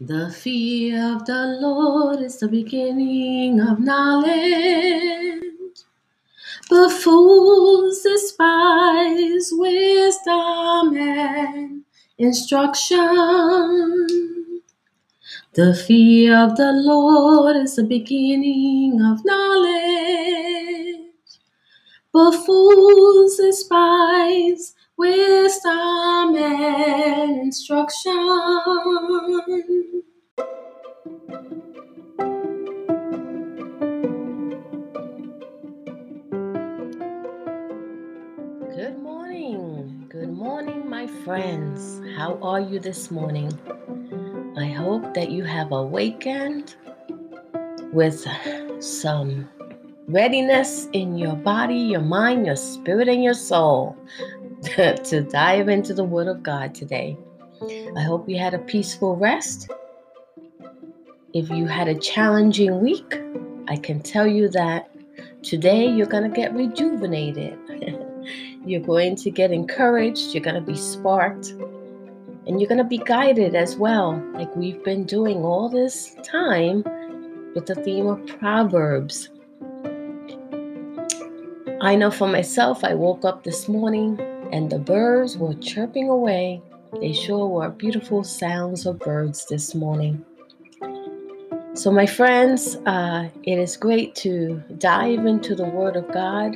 The fear of the Lord is the beginning of knowledge. But fools despise wisdom and instruction. The fear of the Lord is the beginning of knowledge. But fools despise wisdom and instruction. Good morning. Good morning, my friends. How are you this morning? I hope that you have awakened with some readiness in your body, your mind, your spirit, and your soul to dive into the Word of God today. I hope you had a peaceful rest. If you had a challenging week, I can tell you that today you're going to get rejuvenated. you're going to get encouraged. You're going to be sparked. And you're going to be guided as well, like we've been doing all this time with the theme of Proverbs. I know for myself, I woke up this morning and the birds were chirping away. They sure were beautiful sounds of birds this morning. So, my friends, uh, it is great to dive into the Word of God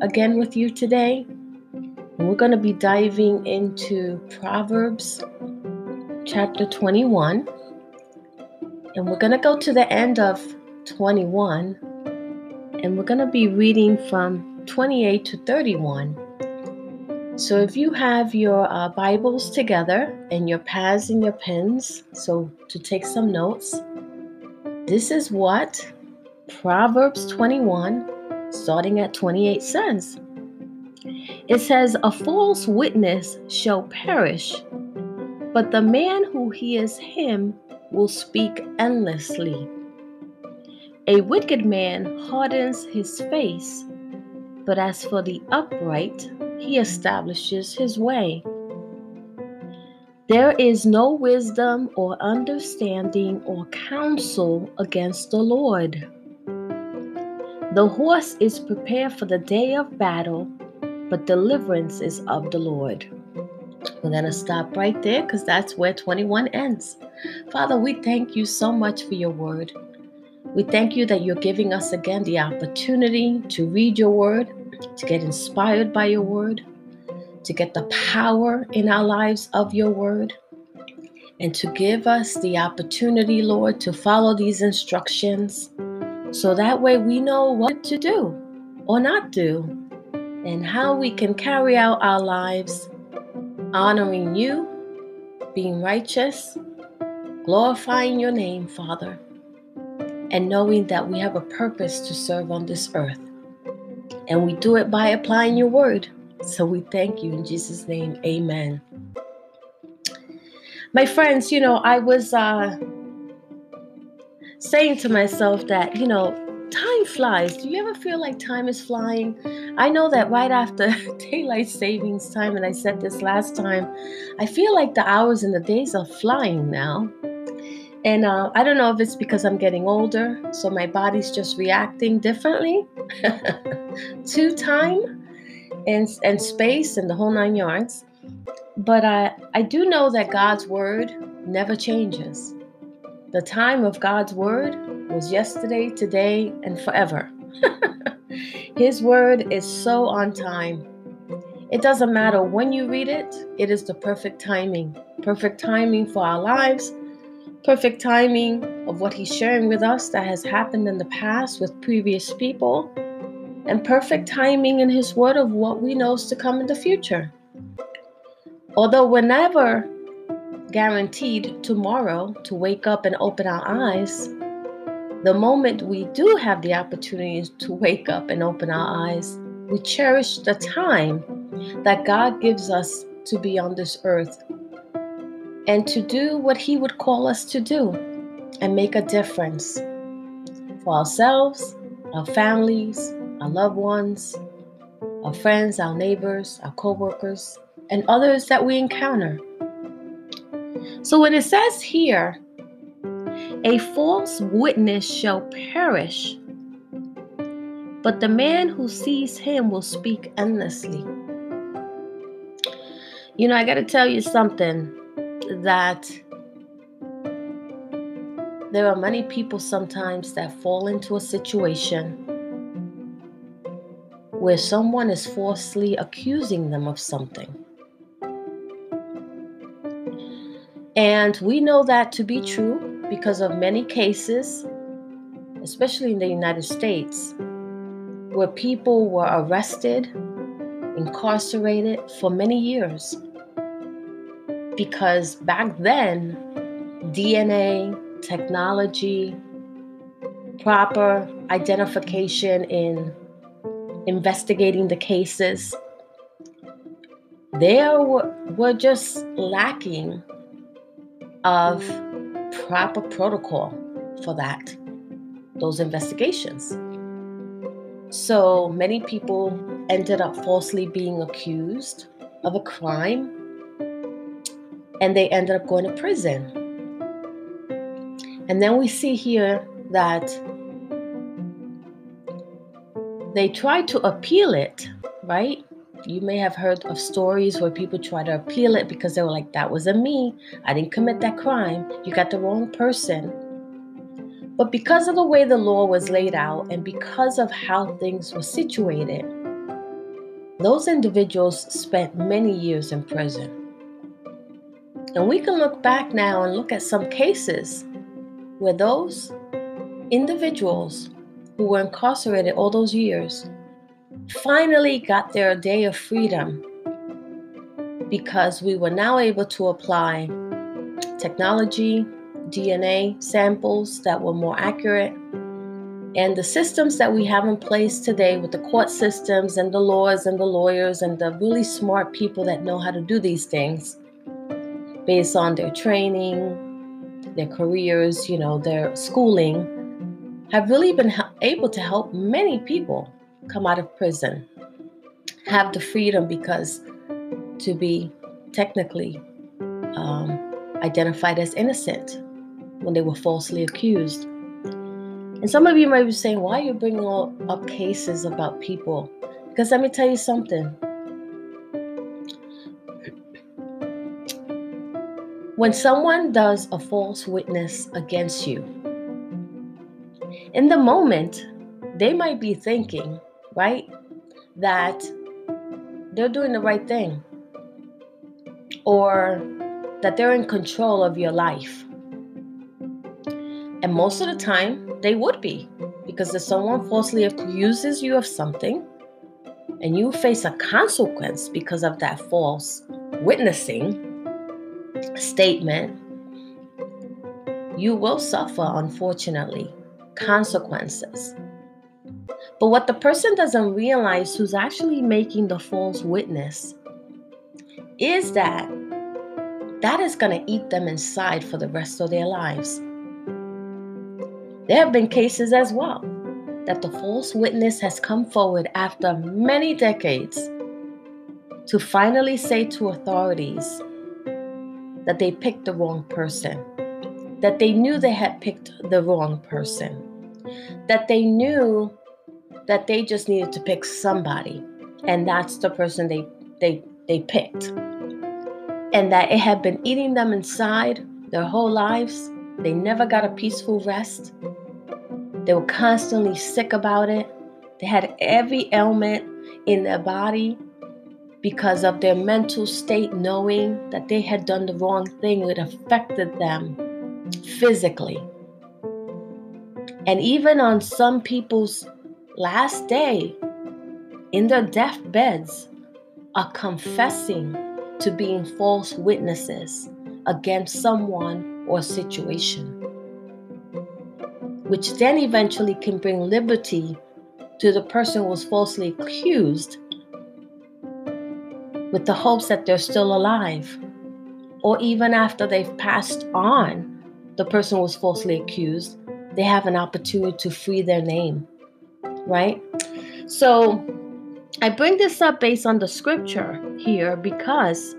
again with you today. And we're going to be diving into Proverbs chapter 21. And we're going to go to the end of 21. And we're going to be reading from 28 to 31. So, if you have your uh, Bibles together and your pads and your pens, so to take some notes, this is what Proverbs 21, starting at 28, says. It says, A false witness shall perish, but the man who hears him will speak endlessly. A wicked man hardens his face, but as for the upright, he establishes his way. There is no wisdom or understanding or counsel against the Lord. The horse is prepared for the day of battle, but deliverance is of the Lord. We're going to stop right there because that's where 21 ends. Father, we thank you so much for your word. We thank you that you're giving us again the opportunity to read your word to get inspired by your word, to get the power in our lives of your word, and to give us the opportunity, Lord, to follow these instructions so that way we know what to do or not do and how we can carry out our lives honoring you, being righteous, glorifying your name, Father, and knowing that we have a purpose to serve on this earth. And we do it by applying your word. So we thank you in Jesus' name. Amen. My friends, you know, I was uh, saying to myself that, you know, time flies. Do you ever feel like time is flying? I know that right after daylight savings time, and I said this last time, I feel like the hours and the days are flying now. And uh, I don't know if it's because I'm getting older, so my body's just reacting differently to time and, and space and the whole nine yards. But I, I do know that God's word never changes. The time of God's word was yesterday, today, and forever. His word is so on time. It doesn't matter when you read it, it is the perfect timing. Perfect timing for our lives perfect timing of what He's sharing with us that has happened in the past with previous people, and perfect timing in His Word of what we know is to come in the future. Although we're never guaranteed tomorrow to wake up and open our eyes, the moment we do have the opportunity to wake up and open our eyes, we cherish the time that God gives us to be on this earth and to do what He would call us to do and make a difference for ourselves, our families, our loved ones, our friends, our neighbors, our co workers, and others that we encounter. So when it says here, a false witness shall perish, but the man who sees him will speak endlessly. You know, I got to tell you something that there are many people sometimes that fall into a situation where someone is falsely accusing them of something. And we know that to be true because of many cases, especially in the United States, where people were arrested, incarcerated for many years. Because back then, DNA, technology, proper identification in investigating the cases, there were, were just lacking of proper protocol for that, those investigations. So many people ended up falsely being accused of a crime and they ended up going to prison. And then we see here that they tried to appeal it, right? You may have heard of stories where people try to appeal it because they were like, that wasn't me. I didn't commit that crime. You got the wrong person. But because of the way the law was laid out and because of how things were situated, those individuals spent many years in prison. And we can look back now and look at some cases where those individuals who were incarcerated all those years finally got their day of freedom because we were now able to apply technology, DNA samples that were more accurate, and the systems that we have in place today with the court systems and the laws and the lawyers and the really smart people that know how to do these things based on their training, their careers, you know, their schooling, have really been able to help many people come out of prison, have the freedom because to be technically um, identified as innocent when they were falsely accused. And some of you might be saying, why are you bringing up cases about people? Because let me tell you something. When someone does a false witness against you, in the moment, they might be thinking, right? That they're doing the right thing or that they're in control of your life. And most of the time, they would be because if someone falsely accuses you of something and you face a consequence because of that false witnessing statement, you will suffer, unfortunately, consequences. But what the person doesn't realize who's actually making the false witness is that that is going to eat them inside for the rest of their lives. There have been cases as well that the false witness has come forward after many decades to finally say to authorities that they picked the wrong person, that they knew they had picked the wrong person, that they knew that they just needed to pick somebody and that's the person they they they picked. And that it had been eating them inside their whole lives. They never got a peaceful rest. They were constantly sick about it. They had every ailment in their body because of their mental state knowing that they had done the wrong thing it affected them physically and even on some people's last day in their deathbeds are confessing to being false witnesses against someone or situation. which then eventually can bring liberty to the person who was falsely accused with the hopes that they're still alive. Or even after they've passed on, the person was falsely accused, they have an opportunity to free their name, right? So I bring this up based on the scripture here because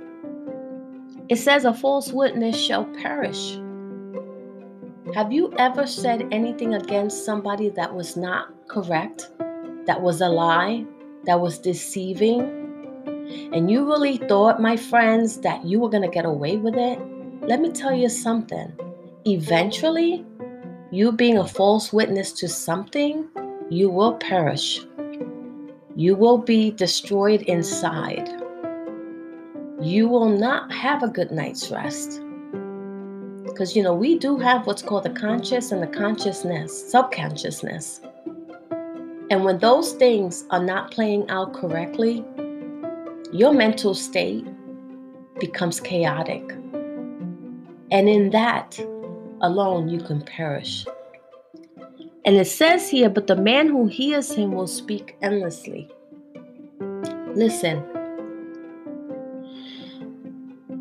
it says a false witness shall perish. Have you ever said anything against somebody that was not correct, that was a lie, that was deceiving? And you really thought, my friends, that you were going to get away with it? Let me tell you something. Eventually, you being a false witness to something, you will perish. You will be destroyed inside. You will not have a good night's rest. Because, you know, we do have what's called the conscious and the consciousness, subconsciousness. And when those things are not playing out correctly, your mental state becomes chaotic. And in that, alone you can perish. And it says here, but the man who hears him will speak endlessly. Listen,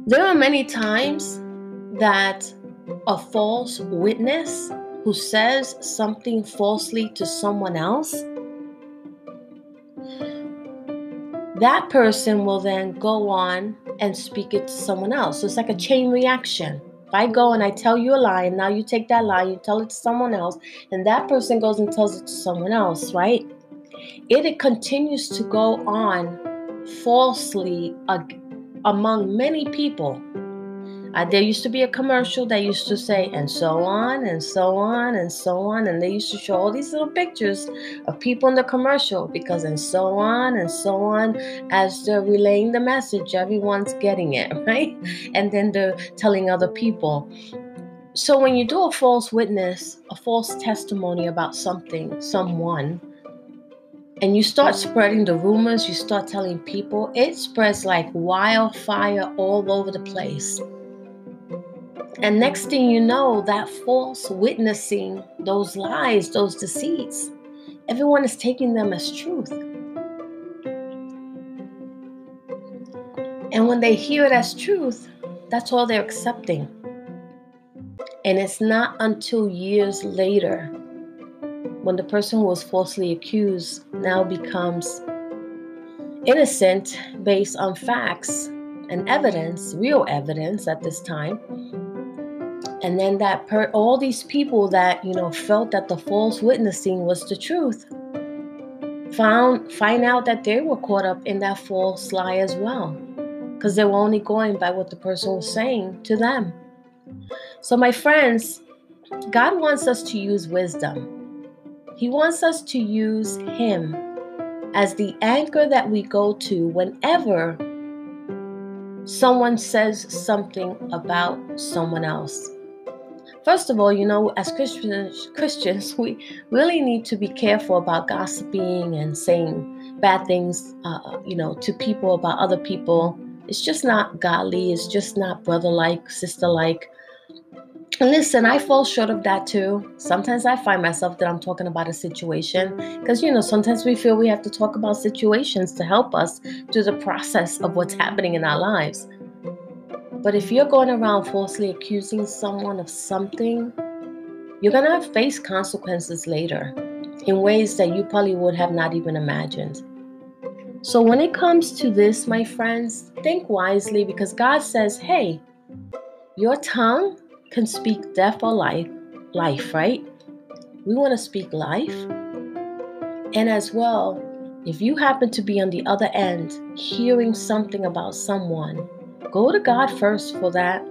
there are many times that a false witness who says something falsely to someone else, that person will then go on and speak it to someone else. So it's like a chain reaction. If I go and I tell you a lie, and now you take that lie, you tell it to someone else, and that person goes and tells it to someone else, right? It, it continues to go on falsely among many people. Uh, there used to be a commercial that used to say, and so on, and so on, and so on. And they used to show all these little pictures of people in the commercial because, and so on, and so on, as they're relaying the message, everyone's getting it, right? And then they're telling other people. So when you do a false witness, a false testimony about something, someone, and you start spreading the rumors, you start telling people, it spreads like wildfire all over the place. And mm-hmm. next thing you know, that false witnessing, those lies, those deceits, everyone is taking them as truth. And when they hear it as truth, that's all they're accepting. And it's not until years later when the person who was falsely accused now becomes innocent based on facts and evidence, real evidence at this time, and then that per all these people that you know felt that the false witnessing was the truth found find out that they were caught up in that false lie as well. Because they were only going by what the person was saying to them. So my friends god wants us to use wisdom. He wants us to use him as the anchor that we go to whenever someone says something about someone else First of all, you know, as Christians, Christians, we really need to be careful about gossiping and saying bad things, uh, you know, to people about other people. It's just not godly. It's just not brother-like, sister-like. And listen, I fall short of that too. Sometimes I find myself that I'm talking about a situation because, you know, sometimes we feel we have to talk about situations to help us through the process of what's happening in our lives. But if you're going around falsely accusing someone of something, you're going to face consequences later in ways that you probably would have not even imagined. So, when it comes to this, my friends, think wisely because God says, hey, your tongue can speak death or life, life, right? We want to speak life. And as well, if you happen to be on the other end hearing something about someone go to God first for that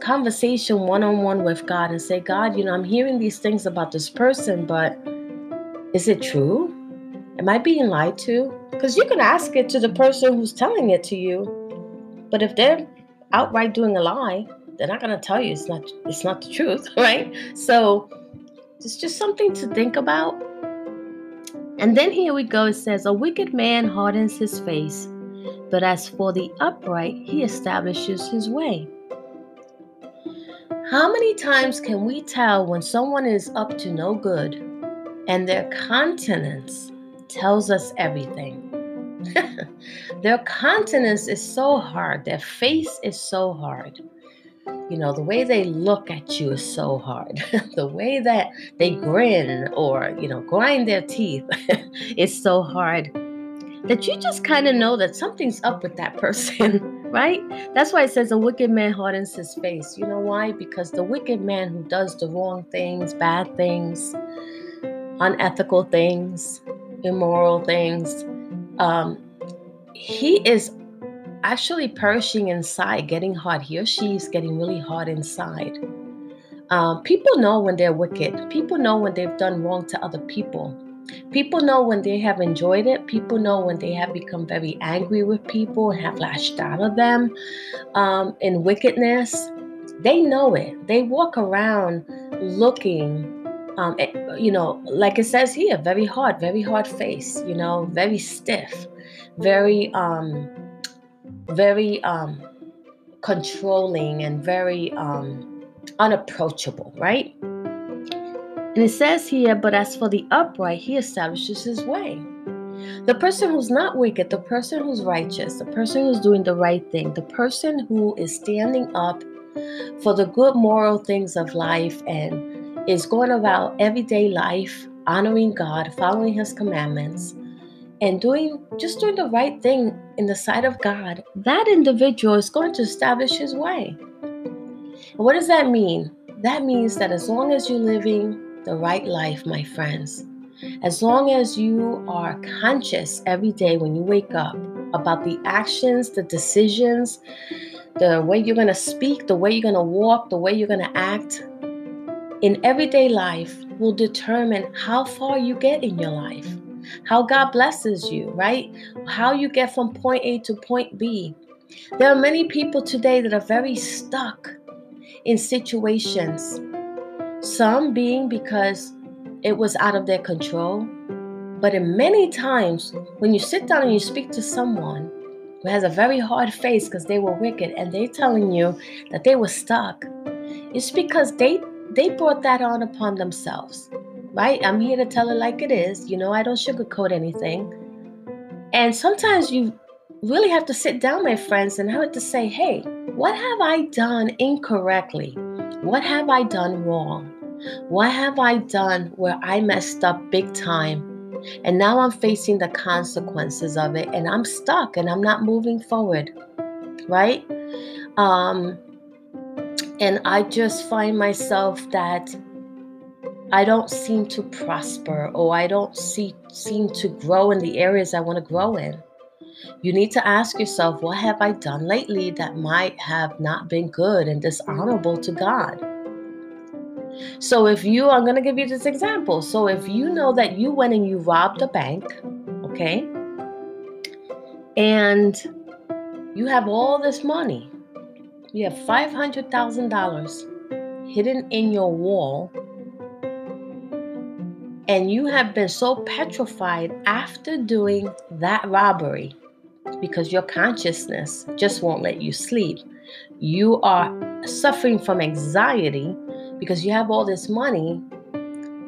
conversation one on one with God and say, God, you know, I'm hearing these things about this person, but is it true? Am I being lied to? Because you can ask it to the person who's telling it to you. But if they're outright doing a lie, they're not going to tell you it's not it's not the truth, right? So it's just something to think about. And then here we go. It says, A wicked man hardens his face, but as for the upright, he establishes his way. How many times can we tell when someone is up to no good and their countenance tells us everything? their countenance is so hard, their face is so hard. You know, the way they look at you is so hard. the way that they grin or, you know, grind their teeth is so hard that you just kind of know that something's up with that person, right? That's why it says a wicked man hardens his face. You know why? Because the wicked man who does the wrong things, bad things, unethical things, immoral things, um, he is actually perishing inside, getting hot. He or she is getting really hot inside. Um, people know when they're wicked. People know when they've done wrong to other people. People know when they have enjoyed it. People know when they have become very angry with people and have lashed out at them um, in wickedness. They know it. They walk around looking, um, eh, you know, like it says here, very hard, very hard face, you know, very stiff, very, um, very um, controlling and very um, unapproachable, right? And it says here, but as for the upright, he establishes his way. The person who's not wicked, the person who's righteous, the person who's doing the right thing, the person who is standing up for the good moral things of life and is going about everyday life, honoring God, following his commandments, and doing just doing the right thing in the sight of God, that individual is going to establish his way. And what does that mean? That means that as long as you're living the right life, my friends. As long as you are conscious every day when you wake up about the actions, the decisions, the way you're going to speak, the way you're going to walk, the way you're going to act in everyday life will determine how far you get in your life, how God blesses you, right? How you get from point A to point B. There are many people today that are very stuck in situations some being because it was out of their control. But in many times, when you sit down and you speak to someone who has a very hard face because they were wicked and they're telling you that they were stuck, it's because they they brought that on upon themselves. Right? I'm here to tell it like it is. You know, I don't sugarcoat anything. And sometimes you really have to sit down, my friends, and have to say, hey, what have I done incorrectly? What have I done wrong? What have I done where I messed up big time? And now I'm facing the consequences of it and I'm stuck and I'm not moving forward. Right? Um and I just find myself that I don't seem to prosper or I don't see seem to grow in the areas I want to grow in. You need to ask yourself, what have I done lately that might have not been good and dishonorable to God? So if you, I'm going to give you this example. So if you know that you went and you robbed a bank, okay, and you have all this money, you have $500,000 hidden in your wall, and you have been so petrified after doing that robbery because your consciousness just won't let you sleep. You are suffering from anxiety because you have all this money,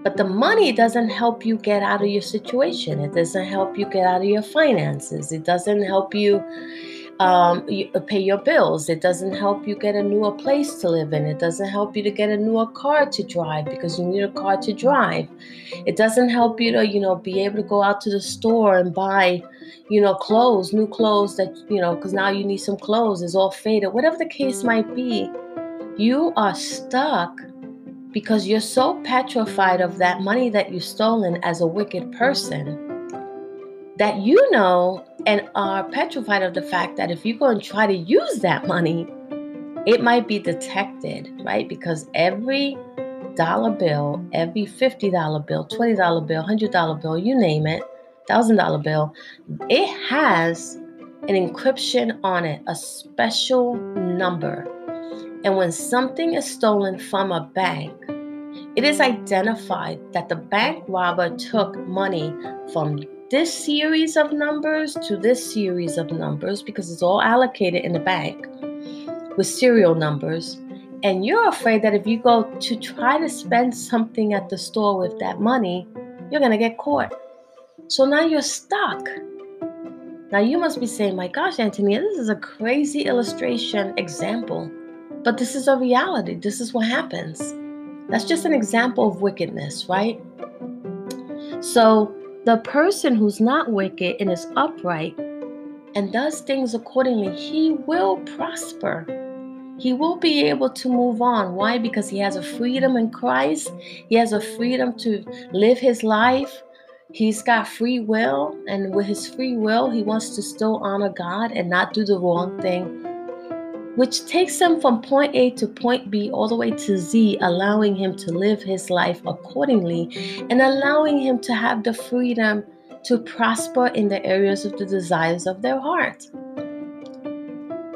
but the money doesn't help you get out of your situation. It doesn't help you get out of your finances. It doesn't help you um, you, uh, pay your bills. It doesn't help you get a newer place to live in. It doesn't help you to get a newer car to drive because you need a car to drive. It doesn't help you to, you know, be able to go out to the store and buy, you know, clothes, new clothes that, you know, because now you need some clothes. It's all faded. Whatever the case might be, you are stuck because you're so petrified of that money that you've stolen as a wicked person that you know and are petrified of the fact that if you go and try to use that money, it might be detected, right? Because every dollar bill, every $50 bill, $20 bill, $100 bill, you name it, $1,000 bill, it has an encryption on it, a special number. And when something is stolen from a bank, it is identified that the bank robber took money from this series of numbers to this series of numbers because it's all allocated in the bank with serial numbers. And you're afraid that if you go to try to spend something at the store with that money, you're going to get caught. So now you're stuck. Now you must be saying, my gosh, Antonia, this is a crazy illustration example. But this is a reality. This is what happens. That's just an example of wickedness, right? So the person who's not wicked and is upright and does things accordingly, he will prosper. He will be able to move on. Why? Because he has a freedom in Christ. He has a freedom to live his life He's got free will, and with his free will, he wants to still honor God and not do the wrong thing, which takes him from point A to point B all the way to Z, allowing him to live his life accordingly and allowing him to have the freedom to prosper in the areas of the desires of their heart.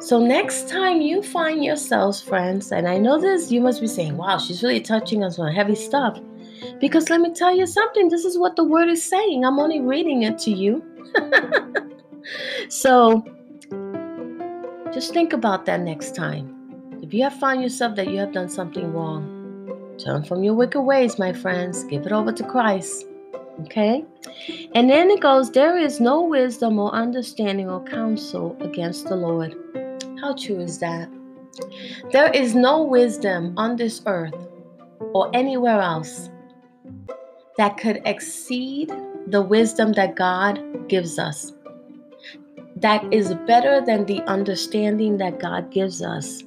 So, next time you find yourselves, friends, and I know this, you must be saying, wow, she's really touching us on heavy stuff. Because let me tell you something, this is what the word is saying. I'm only reading it to you. so just think about that next time. If you have found yourself that you have done something wrong, turn from your wicked ways, my friends. Give it over to Christ. Okay? And then it goes, There is no wisdom or understanding or counsel against the Lord. How true is that? There is no wisdom on this earth or anywhere else that could exceed the wisdom that God gives us, that is better than the understanding that God gives us,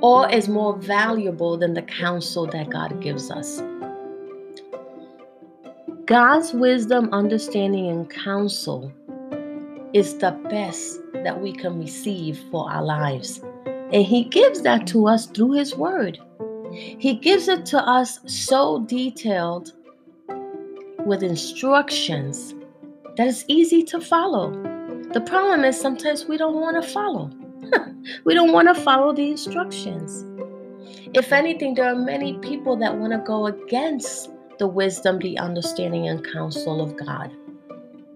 or is more valuable than the counsel that God gives us. God's wisdom, understanding, and counsel is the best that we can receive for our lives. And He gives that to us through His Word. He gives it to us so detailed with instructions that it's easy to follow. The problem is sometimes we don't want to follow. we don't want to follow the instructions. If anything, there are many people that want to go against the wisdom, the understanding, and counsel of God.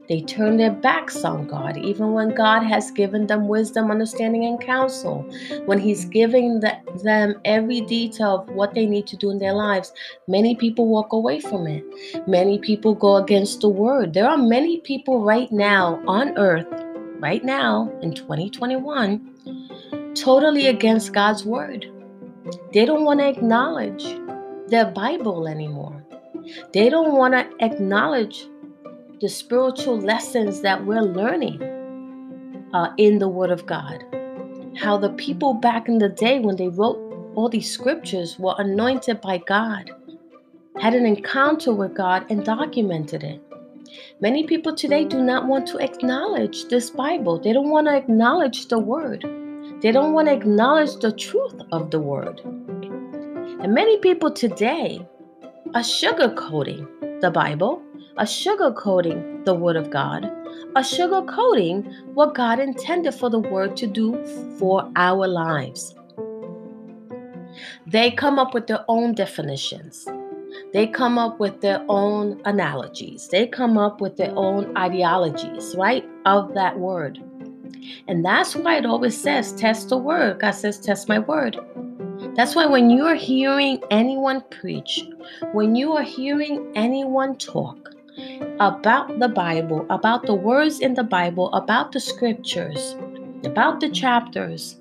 They turn their backs on God, even when God has given them wisdom, understanding, and counsel. When He's giving the, them every detail of what they need to do in their lives, many people walk away from it. Many people go against the word. There are many people right now on earth, right now in 2021, totally against God's word. They don't want to acknowledge their Bible anymore. They don't want to acknowledge the spiritual lessons that we're learning uh, in the Word of God. How the people back in the day, when they wrote all these scriptures, were anointed by God, had an encounter with God, and documented it. Many people today do not want to acknowledge this Bible. They don't want to acknowledge the Word. They don't want to acknowledge the truth of the Word. And many people today are sugarcoating the Bible a sugarcoating the Word of God, a sugarcoating what God intended for the Word to do for our lives. They come up with their own definitions. They come up with their own analogies. They come up with their own ideologies, right, of that word. And that's why it always says, test the word. God says, test my word. That's why when you are hearing anyone preach, when you are hearing anyone talk, about the Bible, about the words in the Bible, about the scriptures, about the chapters,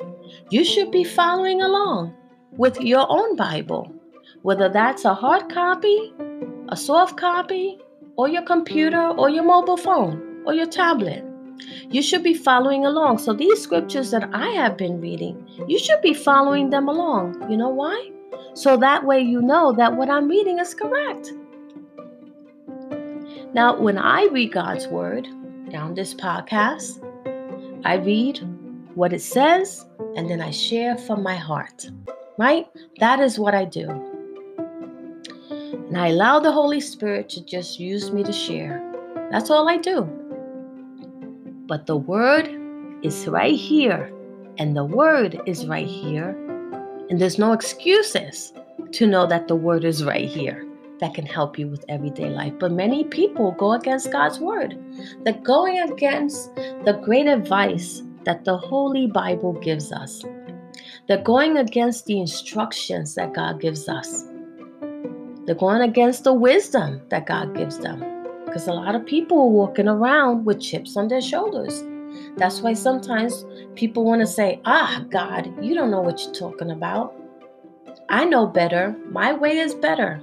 you should be following along with your own Bible, whether that's a hard copy, a soft copy, or your computer, or your mobile phone, or your tablet. You should be following along. So, these scriptures that I have been reading, you should be following them along. You know why? So that way you know that what I'm reading is correct. Now, when I read God's word on this podcast, I read what it says and then I share from my heart, right? That is what I do. And I allow the Holy Spirit to just use me to share. That's all I do. But the word is right here, and the word is right here, and there's no excuses to know that the word is right here that can help you with everyday life. But many people go against God's word. They're going against the great advice that the Holy Bible gives us. They're going against the instructions that God gives us. They're going against the wisdom that God gives them. Because a lot of people are walking around with chips on their shoulders. That's why sometimes people want to say, Ah, God, you don't know what you're talking about. I know better. My way is better.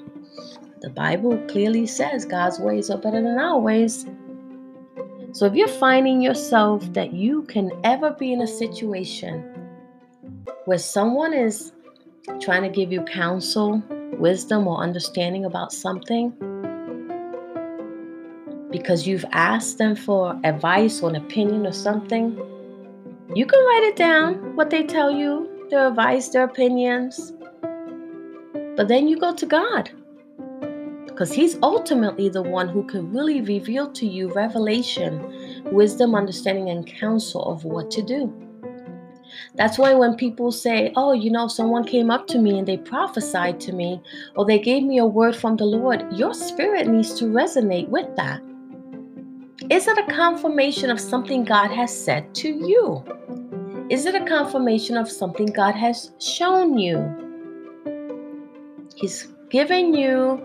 The Bible clearly says God's ways are better than our ways. So if you're finding yourself that you can ever be in a situation where someone is trying to give you counsel, wisdom, or understanding about something, because you've asked them for advice or an opinion or something, you can write it down what they tell you, their advice, their opinions. But then you go to God because He's ultimately the one who can really reveal to you revelation, wisdom, understanding, and counsel of what to do. That's why when people say, Oh, you know, someone came up to me and they prophesied to me, or they gave me a word from the Lord, your spirit needs to resonate with that. Is it a confirmation of something God has said to you? Is it a confirmation of something God has shown you? He's given you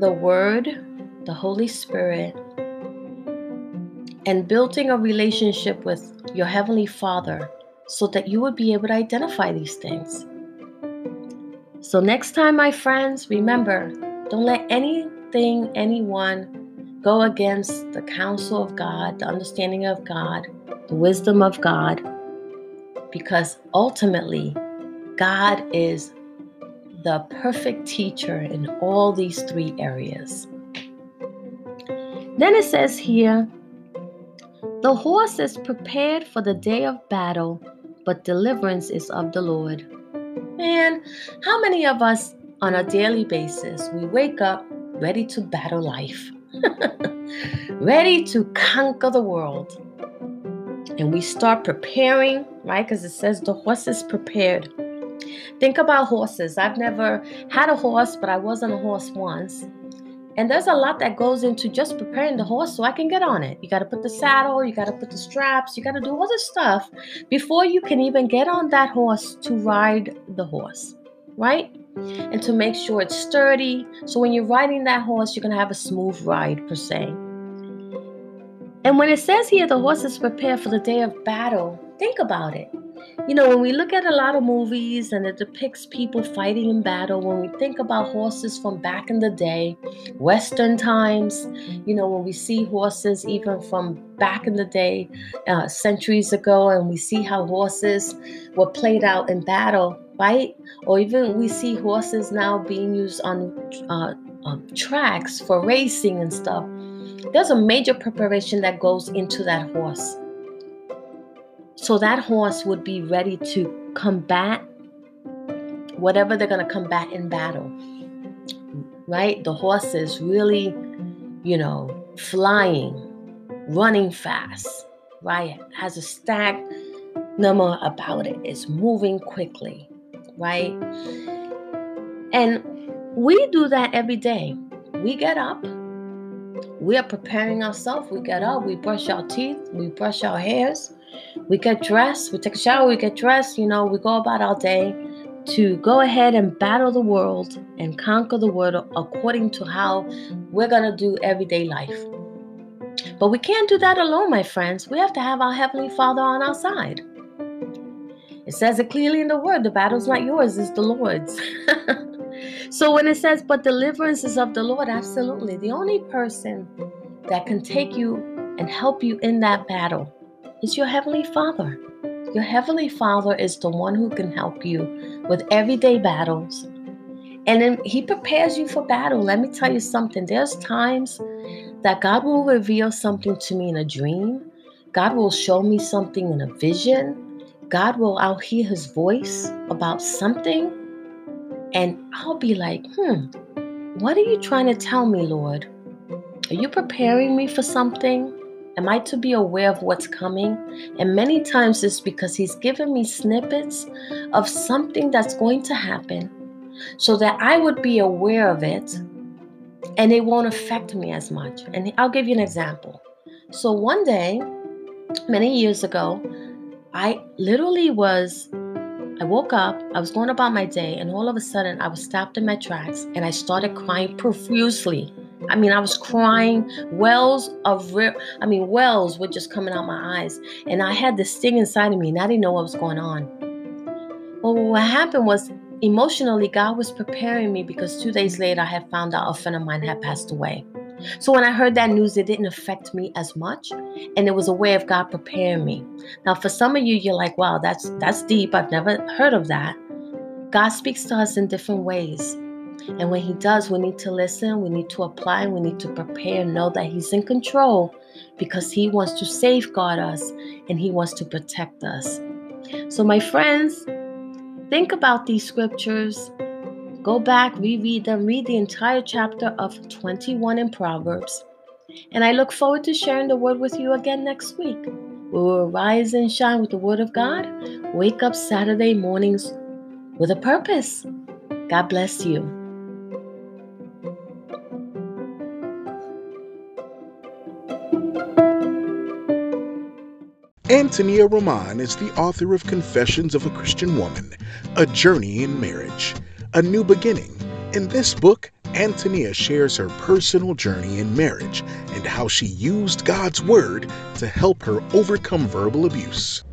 the Word, the Holy Spirit, and building a relationship with your Heavenly Father so that you would be able to identify these things. So, next time, my friends, remember don't let anything, anyone go against the counsel of God, the understanding of God, the wisdom of God, because ultimately, God is the perfect teacher in all these three areas. Then it says here the horse is prepared for the day of battle, but deliverance is of the Lord. Man, how many of us on a daily basis we wake up ready to battle life, ready to conquer the world? And we start preparing, right? Because it says the horse is prepared. Think about horses. I've never had a horse, but I was on a horse once. And there's a lot that goes into just preparing the horse so I can get on it. You got to put the saddle, you got to put the straps, you got to do all this stuff before you can even get on that horse to ride the horse, right? And to make sure it's sturdy. So when you're riding that horse, you're going to have a smooth ride, per se. And when it says here the horse is prepared for the day of battle, think about it. You know, when we look at a lot of movies and it depicts people fighting in battle, when we think about horses from back in the day, Western times, you know, when we see horses even from back in the day, uh, centuries ago, and we see how horses were played out in battle, right? Or even we see horses now being used on uh, um, tracks for racing and stuff. There's a major preparation that goes into that horse so that horse would be ready to combat whatever they're going to combat in battle. Right? The horse is really, you know, flying, running fast, right? Has a stack number about it. It's moving quickly, right? And we do that every day. We get up, we are preparing ourselves. We get up, we brush our teeth, we brush our hairs, we get dressed, we take a shower, we get dressed, you know, we go about our day to go ahead and battle the world and conquer the world according to how we're going to do everyday life. But we can't do that alone, my friends. We have to have our Heavenly Father on our side. It says it clearly in the Word the battle's not yours, it's the Lord's. so when it says, but deliverance is of the Lord, absolutely. The only person that can take you and help you in that battle is your Heavenly Father. Your Heavenly Father is the one who can help you with everyday battles. And then He prepares you for battle. Let me tell you something. There's times that God will reveal something to me in a dream, God will show me something in a vision, God will, I'll hear His voice about something, and I'll be like, hmm, what are you trying to tell me, Lord? Are you preparing me for something? Am I to be aware of what's coming? And many times it's because He's given me snippets of something that's going to happen so that I would be aware of it and it won't affect me as much. And I'll give you an example. So one day, many years ago, I literally was I woke up, I was going about my day, and all of a sudden I was stopped in my tracks and I started crying profusely. I mean, I was crying. Wells of, re- I mean, wells were just coming out of my eyes, and I had this thing inside of me, and I didn't know what was going on. Well, what happened was emotionally, God was preparing me because two days later, I had found out a friend of mine had passed away. So when I heard that news, it didn't affect me as much, and it was a way of God preparing me. Now, for some of you, you're like, "Wow, that's that's deep. I've never heard of that." God speaks to us in different ways. And when He does, we need to listen, we need to apply, we need to prepare, know that He's in control because He wants to safeguard us and He wants to protect us. So, my friends, think about these scriptures. Go back, reread them, read the entire chapter of 21 in Proverbs. And I look forward to sharing the word with you again next week. We will rise and shine with the word of God. Wake up Saturday mornings with a purpose. God bless you. Antonia Roman is the author of Confessions of a Christian Woman, A Journey in Marriage, A New Beginning. In this book, Antonia shares her personal journey in marriage and how she used God's Word to help her overcome verbal abuse.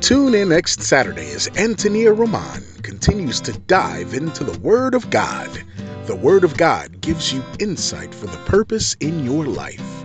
Tune in next Saturday as Antonia Roman continues to dive into the Word of God. The Word of God gives you insight for the purpose in your life.